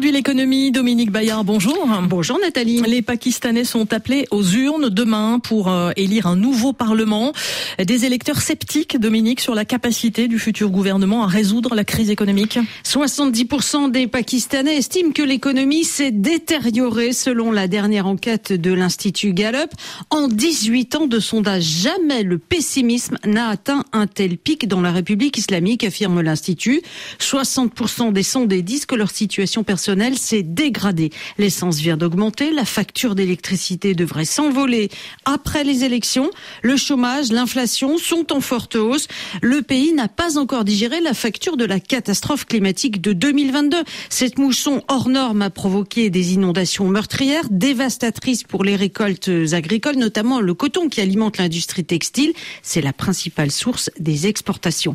Aujourd'hui, l'économie, Dominique Bayard, bonjour. Bonjour Nathalie. Les Pakistanais sont appelés aux urnes demain pour euh, élire un nouveau Parlement. Des électeurs sceptiques, Dominique, sur la capacité du futur gouvernement à résoudre la crise économique. 70% des Pakistanais estiment que l'économie s'est détériorée selon la dernière enquête de l'Institut Gallup. En 18 ans de sondage, jamais le pessimisme n'a atteint un tel pic dans la République islamique, affirme l'Institut. 60% des sondés disent que leur situation personnelle s'est dégradée. L'essence vient d'augmenter, la facture d'électricité devrait s'envoler après les élections. Le chômage, l'inflation sont en forte hausse. Le pays n'a pas encore digéré la facture de la catastrophe climatique de 2022. Cette mousson hors norme a provoqué des inondations meurtrières, dévastatrices pour les récoltes agricoles, notamment le coton qui alimente l'industrie textile. C'est la principale source des exportations.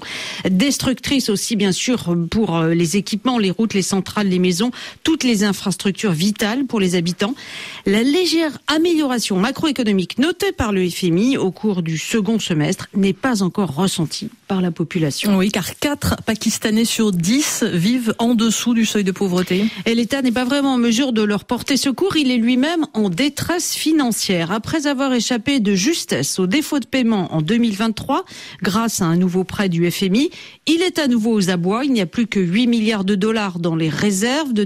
Destructrice aussi, bien sûr, pour les équipements, les routes, les centrales, les maisons, toutes les infrastructures vitales pour les habitants. La légère amélioration macroéconomique notée par le FMI au cours du second semestre n'est pas encore ressentie par la population. Oui, car 4 Pakistanais sur 10 vivent en dessous du seuil de pauvreté. Et l'État n'est pas vraiment en mesure de leur porter secours. Il est lui-même en détresse financière. Après avoir échappé de justesse au défaut de paiement en 2023, grâce à un nouveau prêt du FMI, il est à nouveau aux abois. Il n'y a plus que 8 milliards de dollars dans les réserves de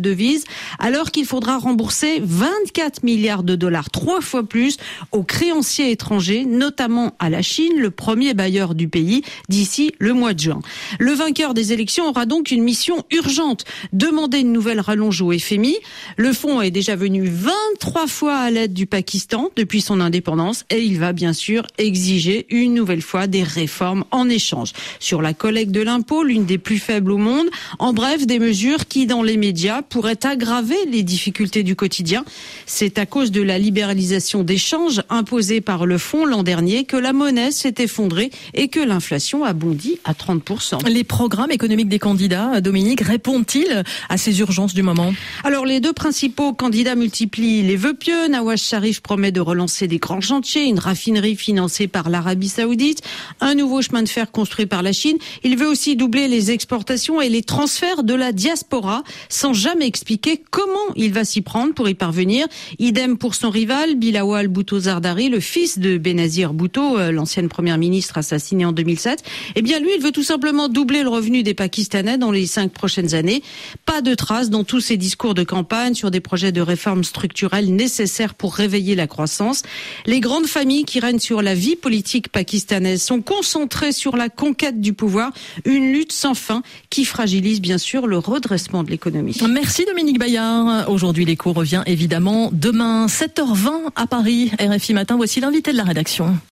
alors qu'il faudra rembourser 24 milliards de dollars, trois fois plus, aux créanciers étrangers, notamment à la Chine, le premier bailleur du pays, d'ici le mois de juin. Le vainqueur des élections aura donc une mission urgente, demander une nouvelle rallonge au FMI. Le fonds est déjà venu 23 fois à l'aide du Pakistan depuis son indépendance et il va bien sûr exiger une nouvelle fois des réformes en échange. Sur la collecte de l'impôt, l'une des plus faibles au monde, en bref, des mesures qui, dans les médias, pourraient aggraver les difficultés du quotidien. C'est à cause de la libéralisation d'échanges imposée par le fonds l'an dernier que la monnaie s'est effondrée et que l'inflation a bondi à 30%. Les programmes économiques des candidats, Dominique, répondent-ils à ces urgences du moment? Alors, les deux principaux candidats multiplient les vœux pieux. Nawaz Sharif promet de relancer des grands chantiers, une raffinerie financée par l'Arabie Saoudite, un nouveau chemin de fer construit par la Chine. Il veut aussi doubler les exportations et les transferts de la diaspora sans jamais expliquer comment il va s'y prendre pour y parvenir. Idem pour son rival, Bilawal Bhutto Zardari, le fils de Benazir Bhutto, euh, l'ancienne première ministre assassinée en 2007. Eh bien, lui, il veut tout simplement doubler le revenu des Pakistanais dans les cinq prochaines années. Pas de traces dans tous ses discours de campagne sur des projets de réformes structurelles nécessaires pour réveiller la croissance. Les grandes familles qui règnent sur la vie politique pakistanaise sont concentrées sur la conquête du pouvoir, une lutte sans fin qui fragilise bien sûr le redressement de l'économie. Merci Dominique Bayard. Aujourd'hui, l'écho revient évidemment demain 7h20 à Paris. RFI Matin, voici l'invité de la rédaction.